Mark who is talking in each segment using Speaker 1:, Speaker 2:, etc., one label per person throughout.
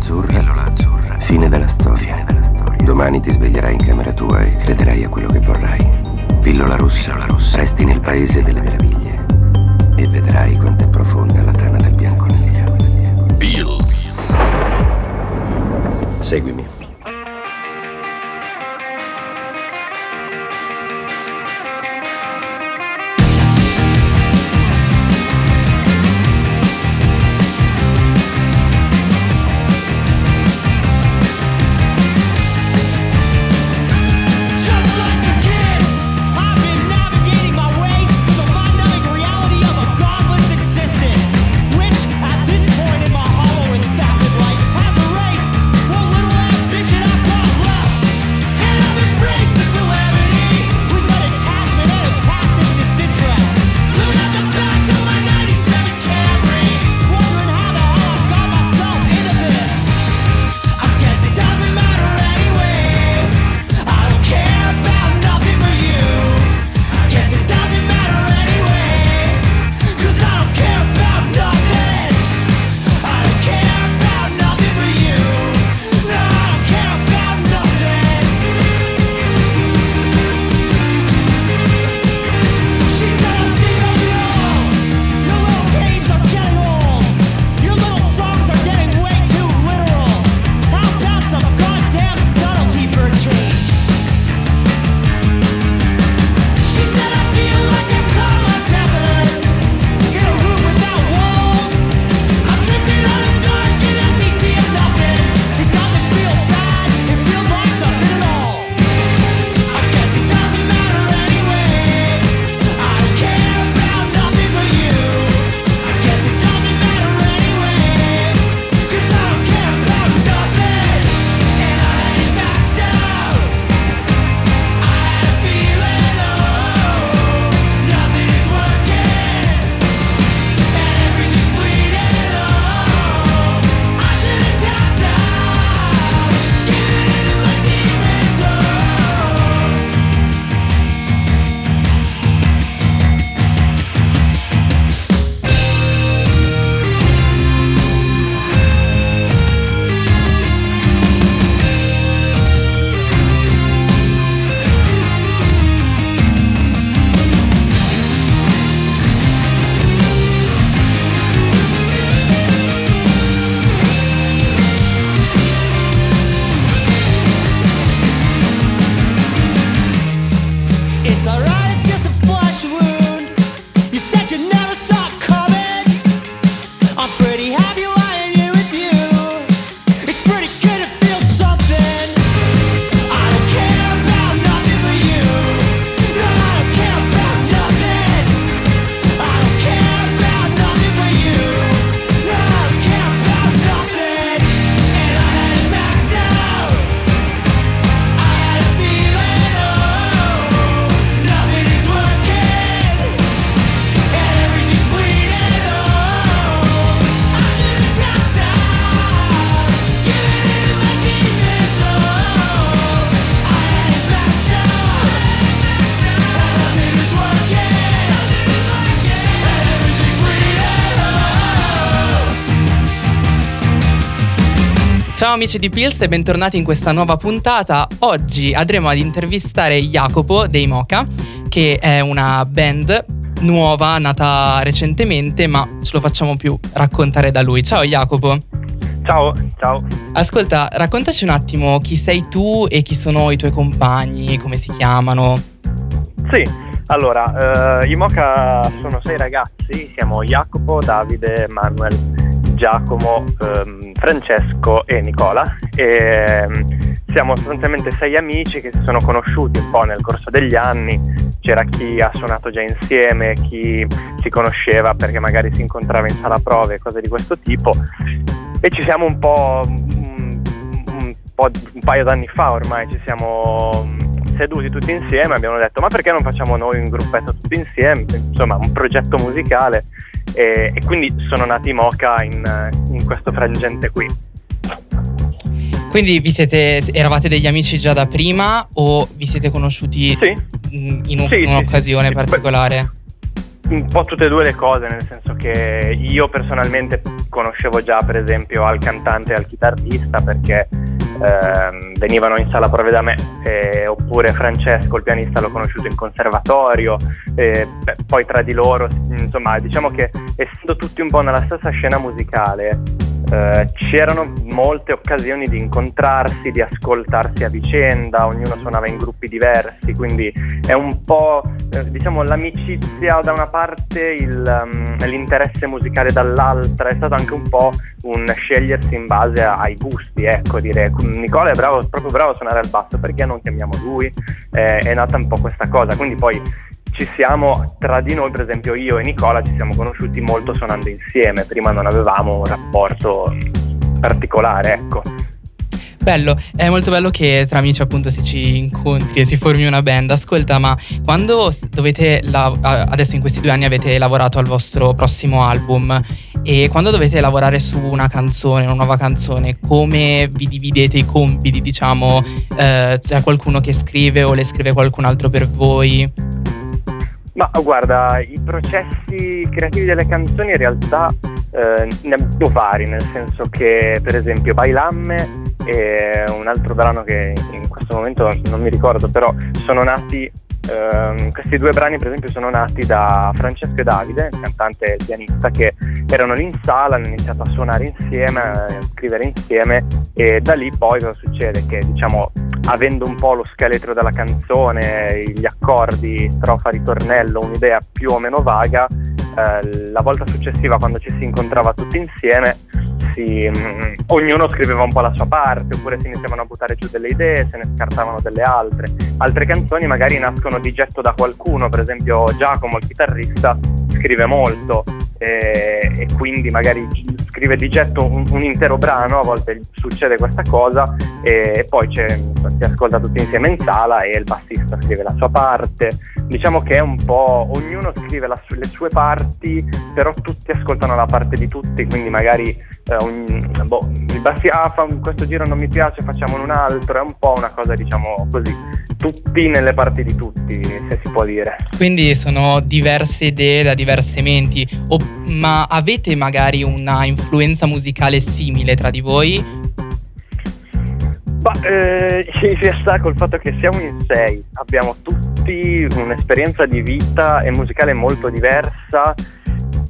Speaker 1: azzurra. Pillola azzurra. Fine della storia. Fine della storia. Domani ti sveglierai in camera tua e crederai a quello che vorrai. Pillola rossa. Pillola rossa. Resti nel paese delle meraviglie. E vedrai quanto è profonda la tana del bianco negli.
Speaker 2: Pills.
Speaker 1: Seguimi.
Speaker 3: Ciao amici di Pills e bentornati in questa nuova puntata. Oggi andremo ad intervistare Jacopo dei Moca, che è una band nuova, nata recentemente, ma ce lo facciamo più raccontare da lui. Ciao Jacopo.
Speaker 4: Ciao, ciao.
Speaker 3: Ascolta, raccontaci un attimo chi sei tu e chi sono i tuoi compagni, come si chiamano.
Speaker 4: Sì, allora, eh, i Moca sono sei ragazzi, siamo Jacopo, Davide, Manuel Giacomo, ehm, Francesco e Nicola. E, ehm, siamo sostanzialmente sei amici che si sono conosciuti un po' nel corso degli anni. C'era chi ha suonato già insieme, chi si conosceva perché magari si incontrava in sala prove, cose di questo tipo. E ci siamo un po', un, un, po', un paio d'anni fa ormai, ci siamo seduti tutti insieme abbiamo detto ma perché non facciamo noi un gruppetto tutti insieme, insomma un progetto musicale e, e quindi sono nati Mocha in, in questo frangente qui.
Speaker 3: Quindi vi siete, eravate degli amici già da prima o vi siete conosciuti
Speaker 4: sì.
Speaker 3: in, un, sì, un'occasione sì, particolare?
Speaker 4: Un po' tutte e due le cose, nel senso che io personalmente conoscevo già per esempio al cantante e al chitarrista perché eh, venivano in sala prove da me, eh, oppure Francesco, il pianista, l'ho conosciuto in conservatorio, eh, beh, poi tra di loro, insomma diciamo che essendo tutti un po' nella stessa scena musicale, eh, c'erano molte occasioni di incontrarsi, di ascoltarsi a vicenda, ognuno suonava in gruppi diversi, quindi è un po' eh, diciamo l'amicizia da una parte, il, um, l'interesse musicale dall'altra, è stato anche un po' un scegliersi in base ai gusti, ecco, dire Nicola è bravo, proprio bravo a suonare al basso, perché non chiamiamo lui? Eh, è nata un po' questa cosa, quindi poi ci siamo tra di noi, per esempio io e Nicola ci siamo conosciuti molto suonando insieme, prima non avevamo un rapporto particolare, ecco.
Speaker 3: Bello, è molto bello che tra amici appunto si ci incontri e si formi una band. Ascolta, ma quando dovete, la- adesso in questi due anni avete lavorato al vostro prossimo album e quando dovete lavorare su una canzone, una nuova canzone, come vi dividete i compiti, diciamo, eh, c'è qualcuno che scrive o le scrive qualcun altro per voi?
Speaker 4: Ma guarda, i processi creativi delle canzoni in realtà eh, ne abbiamo vari, nel senso che per esempio Bailamme è un altro brano che in questo momento non mi ricordo, però sono nati Uh, questi due brani per esempio sono nati da Francesco e Davide, cantante e pianista, che erano lì in sala, hanno iniziato a suonare insieme, a scrivere insieme e da lì poi cosa succede? Che diciamo avendo un po' lo scheletro della canzone, gli accordi, strofa, ritornello, un'idea più o meno vaga, eh, la volta successiva quando ci si incontrava tutti insieme si, mh, mm, ognuno scriveva un po' la sua parte oppure si iniziavano a buttare giù delle idee, se ne scartavano delle altre. Altre canzoni magari nascono di getto da qualcuno, per esempio Giacomo, il chitarrista, scrive molto e, quindi magari scrive di getto un, un, intero brano, a volte succede questa cosa e, poi si ascolta tutti insieme in sala e il bassista scrive la sua parte. Diciamo che è un po', ognuno scrive la, le sue parti, però tutti ascoltano la parte di tutti, quindi magari eh, un, boh, il bassista, ah, questo giro non mi piace, facciamo un altro, è un po' una cosa diciamo così, tutti nelle parti di tutti, se si può dire.
Speaker 3: Quindi sono diverse idee da diverse menti, o, ma avete magari una influenza musicale simile tra di voi?
Speaker 4: Ma eh, in realtà col fatto che siamo in sei, abbiamo tutti un'esperienza di vita e musicale molto diversa,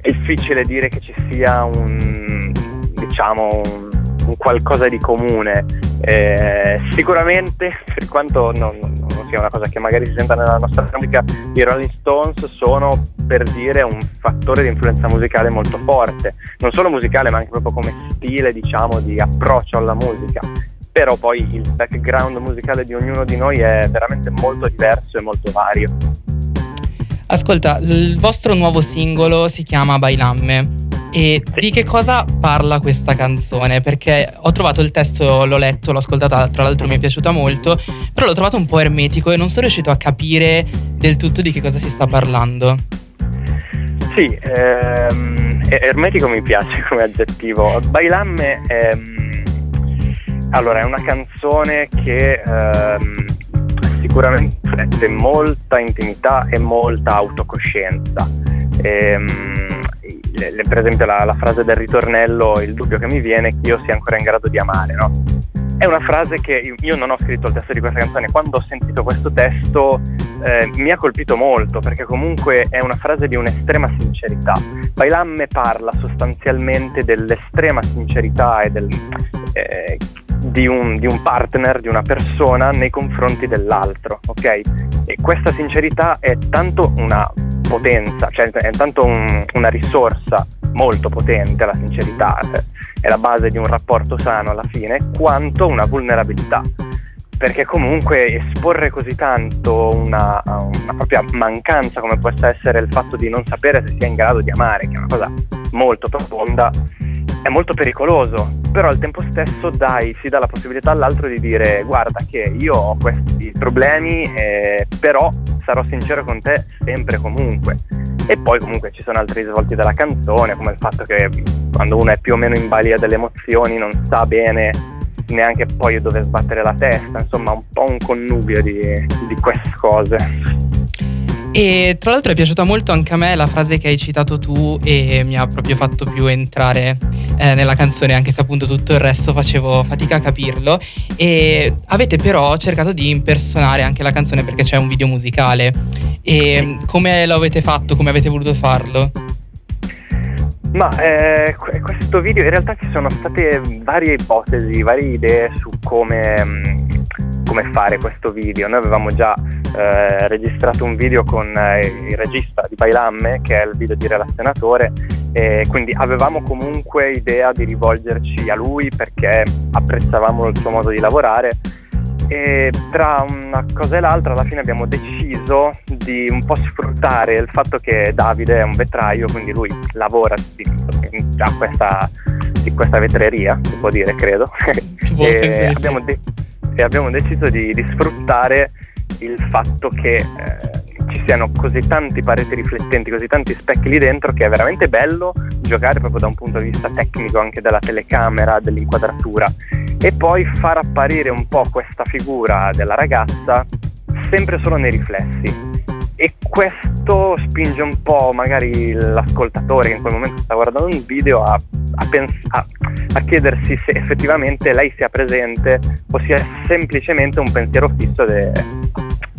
Speaker 4: è difficile dire che ci sia un, diciamo, un, un qualcosa di comune. Eh, sicuramente, per quanto non, non, sia una cosa che magari si senta nella nostra musica, i Rolling Stones sono per dire un fattore di influenza musicale molto forte, non solo musicale ma anche proprio come stile, diciamo, di approccio alla musica però poi il background musicale di ognuno di noi è veramente molto diverso e molto vario.
Speaker 3: Ascolta, il vostro nuovo singolo si chiama Bailamme. E sì. di che cosa parla questa canzone? Perché ho trovato il testo, l'ho letto, l'ho ascoltata, tra l'altro mi è piaciuta molto, però l'ho trovato un po' ermetico e non sono riuscito a capire del tutto di che cosa si sta parlando.
Speaker 4: Sì, ehm, ermetico mi piace come aggettivo. Bailamme è allora, è una canzone che ehm, sicuramente riflette molta intimità e molta autocoscienza. Ehm, le, le, per esempio la, la, frase del ritornello, il dubbio che mi viene è che io sia ancora in grado di amare, no? È una frase che io, io non ho scritto il testo di questa canzone, quando ho sentito questo testo eh, mi ha colpito molto perché comunque è una frase di un'estrema sincerità. Bailamme parla sostanzialmente dell'estrema sincerità e del, eh, di un, di un, partner, di una persona nei confronti dell'altro, ok? E questa sincerità è tanto una potenza, cioè è tanto un, una risorsa molto potente, la sincerità è la base di un rapporto sano alla fine, quanto una vulnerabilità. Perché comunque esporre così tanto una, una propria mancanza come può essere il fatto di non sapere se si è in grado di amare, che è una cosa molto profonda, è molto pericoloso, però al tempo stesso dai, si dà la possibilità all'altro di dire guarda che io ho questi problemi, eh, però sarò sincero con te sempre e comunque. E poi comunque ci sono altri risvolti della canzone, come il fatto che quando uno è più o meno in balia delle emozioni non sa bene neanche poi dove sbattere la testa, insomma un po' un connubio di, di queste cose.
Speaker 3: E tra l'altro è piaciuta molto anche a me la frase che hai citato tu e mi ha proprio fatto più entrare eh, nella canzone, anche se appunto tutto il resto facevo fatica a capirlo. E avete però cercato di impersonare anche la canzone perché c'è un video musicale. E come lo avete fatto? Come avete voluto farlo?
Speaker 4: Ma eh, questo video in realtà ci sono state varie ipotesi, varie idee su come, mm, come fare questo video. Noi avevamo già eh, registrato un video con eh, il regista di Bailamme, che è il video di relazionatore, e quindi avevamo comunque idea di rivolgerci a lui perché apprezzavamo il suo modo di lavorare e tra una cosa e l'altra alla fine abbiamo deciso di un po' sfruttare il fatto che Davide è un vetraio, quindi lui lavora a questa, in questa vetreria, si può dire, credo. e, abbiamo de- e, abbiamo deciso di, di, sfruttare il fatto che eh, ci siano così tanti pareti riflettenti, così tanti specchi lì dentro che è veramente bello giocare proprio da un punto di vista tecnico anche della telecamera, dell'inquadratura e poi far apparire un po' questa figura della ragazza sempre solo nei riflessi. E questo spinge un po' magari l'ascoltatore che in quel momento sta guardando un video a, a, pens- a, a chiedersi se effettivamente lei sia presente o sia semplicemente un pensiero fisso de-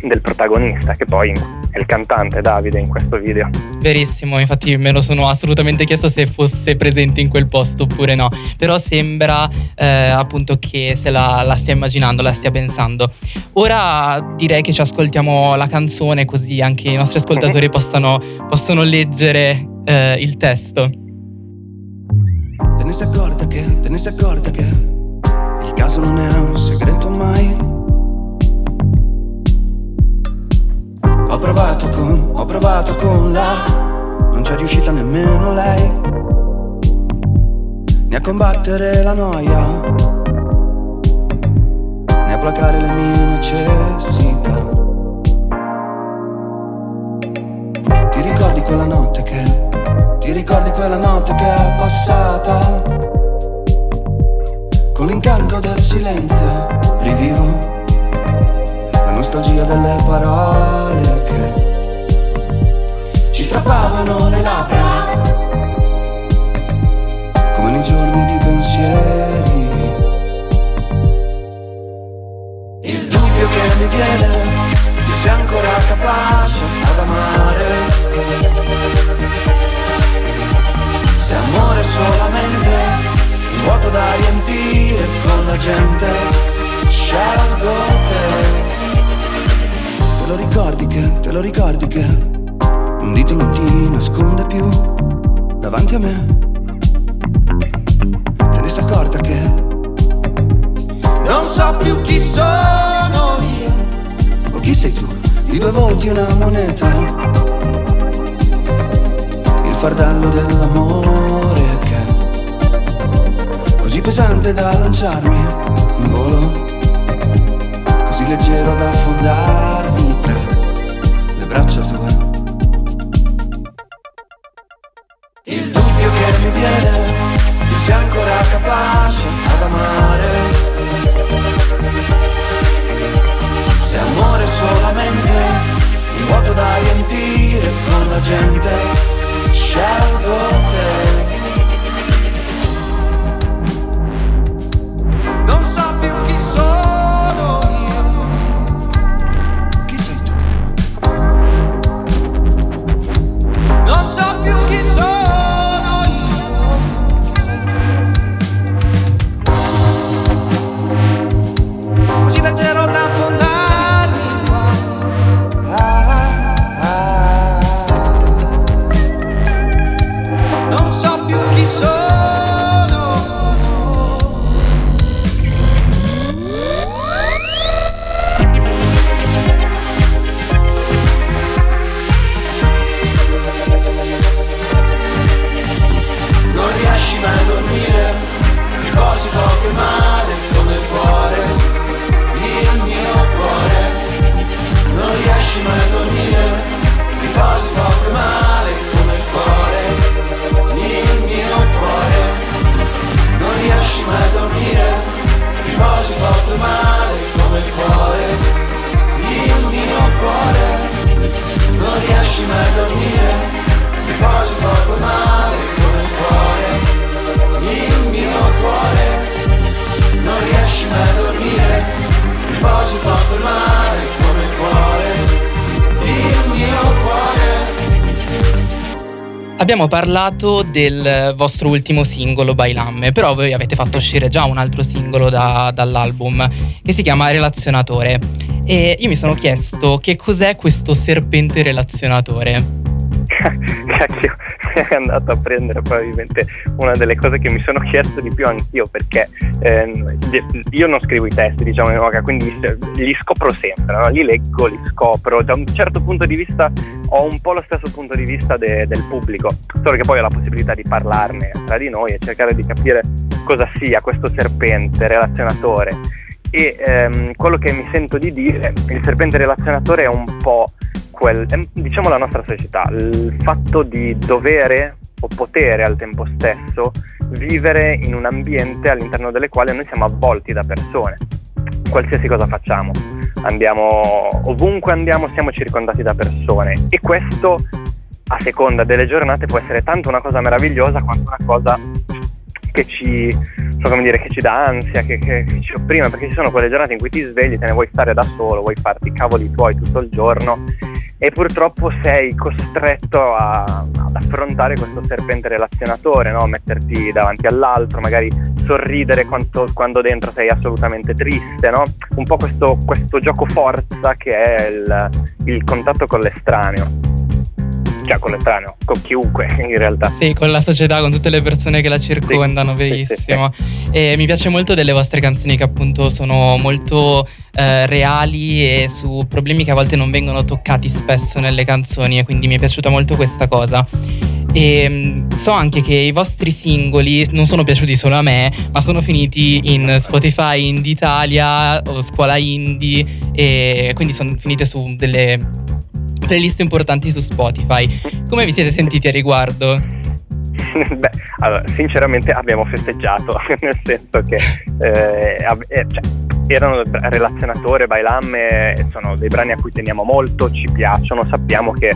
Speaker 4: del protagonista, che poi è il cantante Davide in questo video.
Speaker 3: Verissimo, infatti me lo sono assolutamente chiesto se fosse presente in quel posto oppure no, però sembra eh, appunto che se la, la, stia immaginando, la stia pensando. Ora direi che ci ascoltiamo la canzone così anche i nostri ascoltatori possano, possono leggere eh, il testo.
Speaker 2: Te ne sei accorta che, te ne sei accorta che il caso non è un segreto mai provato con, ho provato con la, non c'è riuscita nemmeno lei, né a combattere la noia, né a placare le mie necessità. Ti ricordi quella notte che, ti ricordi quella notte che è passata? Con l'incanto del silenzio rivivo nostalgia delle parole strappavano le labbra come nei giorni di pensieri. Il dubbio che mi viene di sei ancora capace ad amare. Se amore solamente un vuoto da riempire con la gente, scelgo te lo ricordi che, te lo ricordi che un dito non ti nasconde più davanti a me. Te ne sei accorta che non so più chi sono io o chi sei tu, di due volti una moneta. Il fardello dell'amore che così pesante da lanciarmi in volo così leggero da
Speaker 3: Abbiamo parlato del vostro ultimo singolo Bailamme, però voi avete fatto uscire già un altro singolo da, dall'album che si chiama Relazionatore e io mi sono chiesto che cos'è questo serpente relazionatore.
Speaker 4: Cacchio, è andato a prendere probabilmente una delle cose che mi sono chiesto di più anch'io perché ehm, io non scrivo i testi diciamo in yoga quindi li scopro sempre, no? li leggo, li scopro, da un certo punto di vista ho un po' lo stesso punto di vista de- del pubblico, solo che poi ho la possibilità di parlarne tra di noi e cercare di capire cosa sia questo serpente relazionatore e ehm, quello che mi sento di dire, il serpente relazionatore è un po' quel, diciamo la nostra società, il fatto di dovere o potere al tempo stesso vivere in un ambiente all'interno del quale noi siamo avvolti da persone, qualsiasi cosa facciamo, andiamo ovunque andiamo siamo circondati da persone. E questo a seconda delle giornate può essere tanto una cosa meravigliosa quanto una cosa che ci, so come dire, che ci dà ansia, che, che, che, ci opprime, perché ci sono quelle giornate in cui ti svegli, te ne vuoi stare da solo, vuoi farti i cavoli tuoi tutto il giorno e purtroppo sei costretto a, ad affrontare questo serpente relazionatore, no? metterti davanti all'altro, magari sorridere quanto, quando dentro sei assolutamente triste, no? un po' questo, questo, gioco forza che è il, il contatto con l'estraneo cioè con l'estraneo, con chiunque in realtà.
Speaker 3: Sì, con la società, con tutte le persone che la circondano, sì, verissimo. Sì, sì, e mi piace molto delle vostre canzoni che appunto sono molto eh, reali e su problemi che a volte non vengono toccati spesso nelle canzoni e quindi mi è piaciuta molto questa cosa. E mm, so anche che i vostri singoli non sono piaciuti solo a me, ma sono finiti in Spotify Indie Italia o Scuola Indie e quindi sono finite su delle playlist importanti su Spotify. Come vi siete sentiti a riguardo?
Speaker 4: Beh, allora, sinceramente abbiamo festeggiato, nel senso che eh, eh, cioè, erano relazionatore, bailamme, sono dei brani a cui teniamo molto, ci piacciono, sappiamo che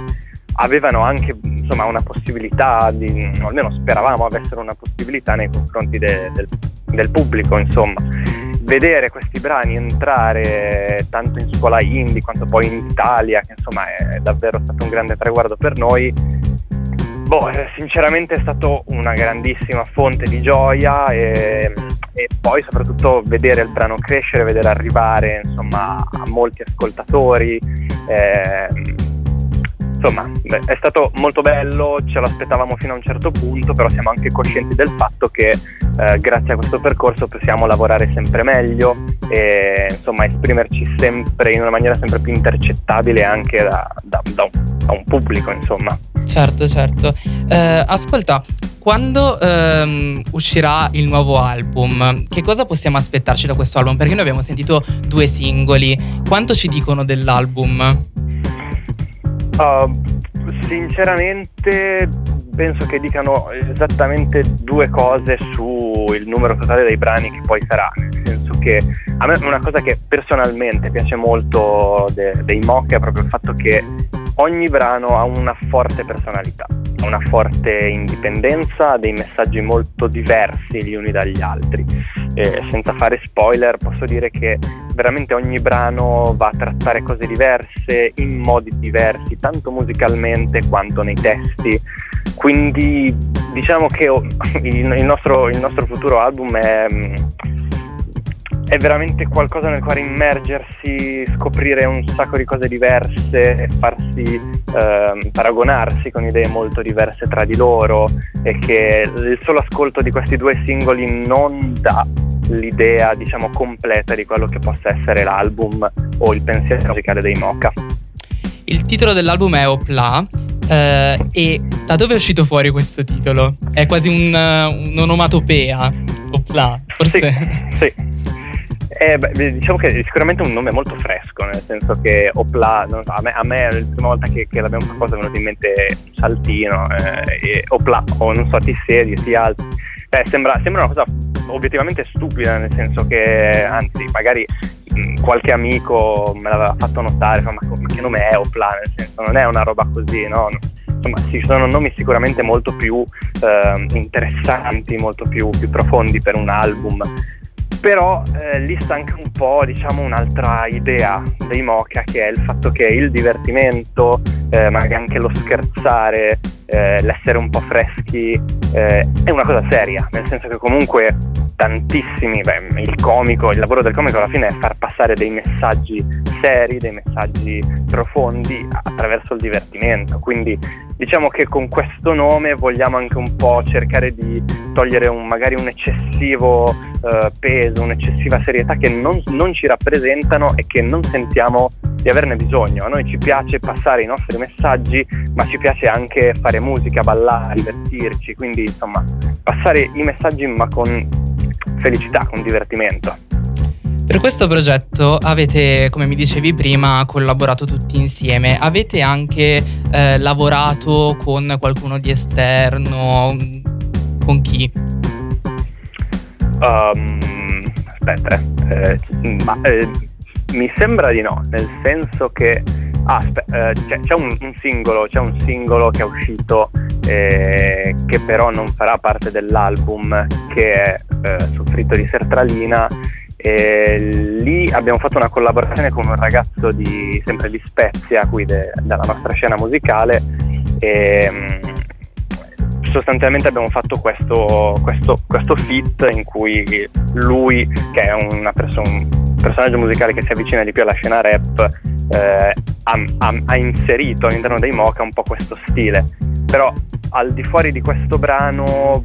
Speaker 4: avevano anche insomma, una possibilità, di, almeno speravamo avessero una possibilità nei confronti de, del, del pubblico, insomma vedere questi brani entrare tanto in scuola indie quanto poi in Italia, che insomma è davvero stato un grande traguardo per noi, boh, eh, sinceramente è stato una grandissima fonte di gioia e, e, poi soprattutto vedere il brano crescere, vedere arrivare insomma a molti ascoltatori. Eh, insomma è stato molto bello, ce l'aspettavamo fino a un certo punto, però siamo anche coscienti del fatto che eh, grazie a questo percorso possiamo lavorare sempre meglio e insomma esprimerci sempre in una maniera sempre più intercettabile anche da, da, da, un, da un, pubblico insomma.
Speaker 3: Certo, certo. Eh, ascolta, quando ehm, uscirà il nuovo album, che cosa possiamo aspettarci da questo album? Perché noi abbiamo sentito due singoli, quanto ci dicono dell'album?
Speaker 4: Uh, sinceramente penso che dicano esattamente due cose sul numero totale dei brani che poi sarà, nel senso che a me una cosa che personalmente piace molto de- dei mock è proprio il fatto che ogni brano ha una forte personalità, ha una forte indipendenza, ha dei messaggi molto diversi gli uni dagli altri. E senza fare spoiler posso dire che veramente ogni brano va a trattare cose diverse in modi diversi, tanto musicalmente quanto nei testi. Quindi diciamo che il nostro, il nostro futuro album è è veramente qualcosa nel quale immergersi, scoprire un sacco di cose diverse e farsi eh, paragonarsi con idee molto diverse tra di loro e che il solo ascolto di questi due singoli non dà l'idea diciamo completa di quello che possa essere l'album o il pensiero musicale dei Mocha.
Speaker 3: Il titolo dell'album è Opla eh, e da dove è uscito fuori questo titolo? È quasi un, un'onomatopea. Opla,
Speaker 4: forse. Sì, sì. Eh, beh, diciamo che è sicuramente un nome molto fresco, nel senso che Opla, so, a, me, a me la prima volta che, che l'abbiamo proposto è venuto in mente Saltino, eh, Opla, o non so, ti siedi, ti alzi. Eh, sembra, sembra, una cosa obiettivamente stupida, nel senso che, anzi, magari qualche amico me l'aveva fatto notare, ma, ma, che nome è Opla? Nel senso, non è una roba così, no? Insomma, ci sono nomi sicuramente molto più eh, interessanti, molto più, più profondi per un album però eh, lì sta anche un po' diciamo un'altra idea dei Mocha che è il fatto che il divertimento, eh, magari anche lo scherzare, eh, l'essere un po' freschi eh, è una cosa seria, nel senso che comunque tantissimi, beh, il comico, il lavoro del comico alla fine è far passare dei messaggi seri, dei messaggi profondi attraverso il divertimento, quindi diciamo che con questo nome vogliamo anche un po' cercare di togliere un, magari un eccessivo eh, peso, un'eccessiva serietà che non, non ci rappresentano e che non sentiamo di averne bisogno. A noi ci piace passare i nostri messaggi, ma ci piace anche fare musica, ballare, divertirci, quindi insomma passare i messaggi ma con felicità, con divertimento.
Speaker 3: Per questo progetto avete, come mi dicevi prima, collaborato tutti insieme. Avete anche eh, lavorato con qualcuno di esterno? Con chi?
Speaker 4: Um, aspetta, eh, ma, eh, mi sembra di no, nel senso che ah, spe- eh, c'è, c'è un, un, singolo, c'è un singolo che è uscito eh, che però non farà parte dell'album che è eh, Soffritto di Sertralina. E lì abbiamo fatto una collaborazione con un ragazzo di, sempre di Spezia, qui de, dalla nostra scena musicale. E mm, sostanzialmente abbiamo fatto questo, questo, questo fit in cui lui, che è una persona, personaggio musicale che si avvicina di più alla scena rap, eh, ha, ha, ha, inserito all'interno dei Mocha un po' questo stile. Però al di fuori di questo brano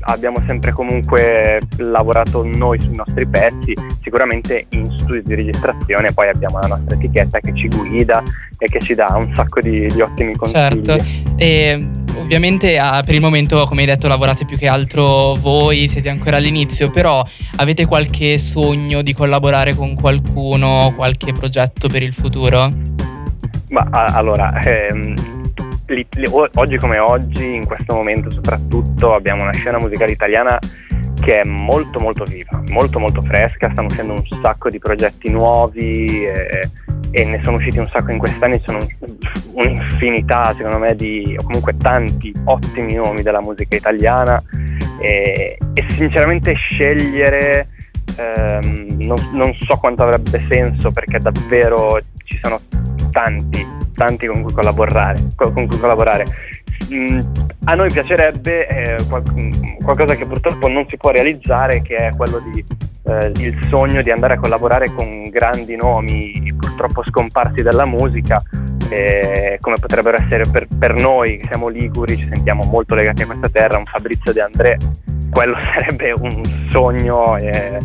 Speaker 4: abbiamo sempre comunque lavorato noi sui nostri pezzi, sicuramente in studio di registrazione poi abbiamo la nostra etichetta che ci guida e che ci dà un sacco di, di ottimi consigli.
Speaker 3: Certo, e ovviamente ah, per il momento come hai detto lavorate più che altro voi, siete ancora all'inizio, però avete qualche sogno di collaborare con qualcuno, qualche progetto per il futuro?
Speaker 4: Ma allora, ehm, li, li, oggi come oggi, in questo momento soprattutto, abbiamo una scena musicale italiana che è molto molto viva, molto molto fresca, stanno uscendo un sacco di progetti nuovi e, e ne sono usciti un sacco in quest'anno, sono un'infinità secondo me di, o comunque tanti ottimi nomi della musica italiana. E, e sinceramente scegliere ehm, non, non so quanto avrebbe senso perché davvero ci sono tanti, tanti con cui collaborare. Con cui collaborare. Mm, a noi piacerebbe eh, qualcosa che purtroppo non si può realizzare, che è quello di eh, il sogno di andare a collaborare con grandi nomi purtroppo scomparsi dalla musica, eh, come potrebbero essere per, per, noi che siamo liguri, ci sentiamo molto legati a questa terra, un Fabrizio De André, quello sarebbe un sogno eh,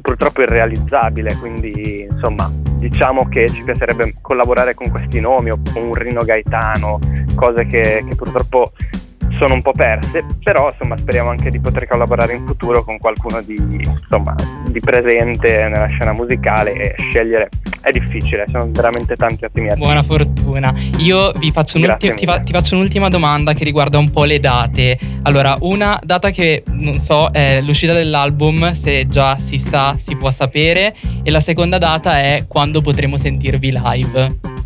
Speaker 4: purtroppo irrealizzabile, quindi insomma diciamo che ci piacerebbe collaborare con questi nomi o con un Rino Gaetano, cose che, che purtroppo sono un po' perse, però insomma speriamo anche di poter collaborare in futuro con qualcuno di, insomma, di presente nella scena musicale e scegliere è difficile, sono veramente tanti ottimi artisti.
Speaker 3: Buona fortuna. Io vi faccio ti, fa, ti, faccio un'ultima domanda che riguarda un po' le date. Allora, una data che non so è l'uscita dell'album, se già si sa, si può sapere, e la seconda data è quando potremo sentirvi live.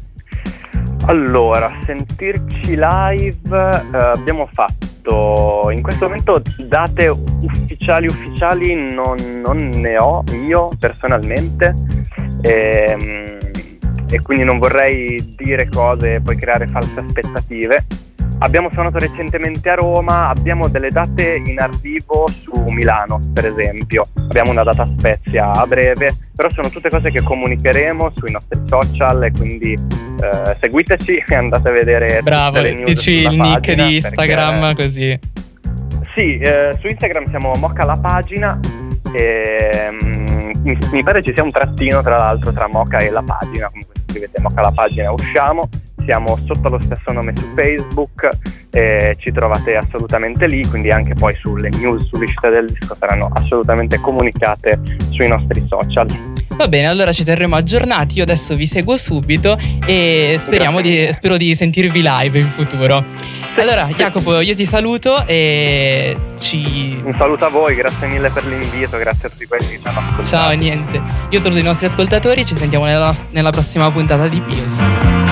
Speaker 4: Allora, sentirci live eh, abbiamo fatto in questo momento date ufficiali ufficiali non, non ne ho io personalmente e, ehm, e quindi non vorrei dire cose e poi creare false aspettative Abbiamo suonato recentemente a Roma, abbiamo delle date in arrivo su Milano, per esempio. Abbiamo una data a Spezia a breve, però sono tutte cose che comunicheremo sui nostri social e quindi eh, seguiteci e andate a vedere
Speaker 3: Bravo, dici il nick di Instagram
Speaker 4: perché...
Speaker 3: così.
Speaker 4: Sì, eh, su Instagram siamo Mocca la pagina e um, mi, mi, pare ci sia un trattino tra l'altro tra Mocca e la pagina, comunque se scrivete Mocca la pagina usciamo siamo sotto lo stesso nome su Facebook, eh, ci trovate assolutamente lì, quindi anche poi sulle news sull'uscita del disco saranno assolutamente comunicate sui nostri social.
Speaker 3: Va bene, allora ci terremo aggiornati. Io adesso vi seguo subito e di, spero di sentirvi live in futuro. Allora, Jacopo, io ti saluto e ci.
Speaker 4: Un saluto a voi, grazie mille per l'invito, grazie a tutti quelli che ci hanno ascoltato.
Speaker 3: Ciao, niente. Io saluto i nostri ascoltatori, ci sentiamo nella, nella prossima puntata di Pills.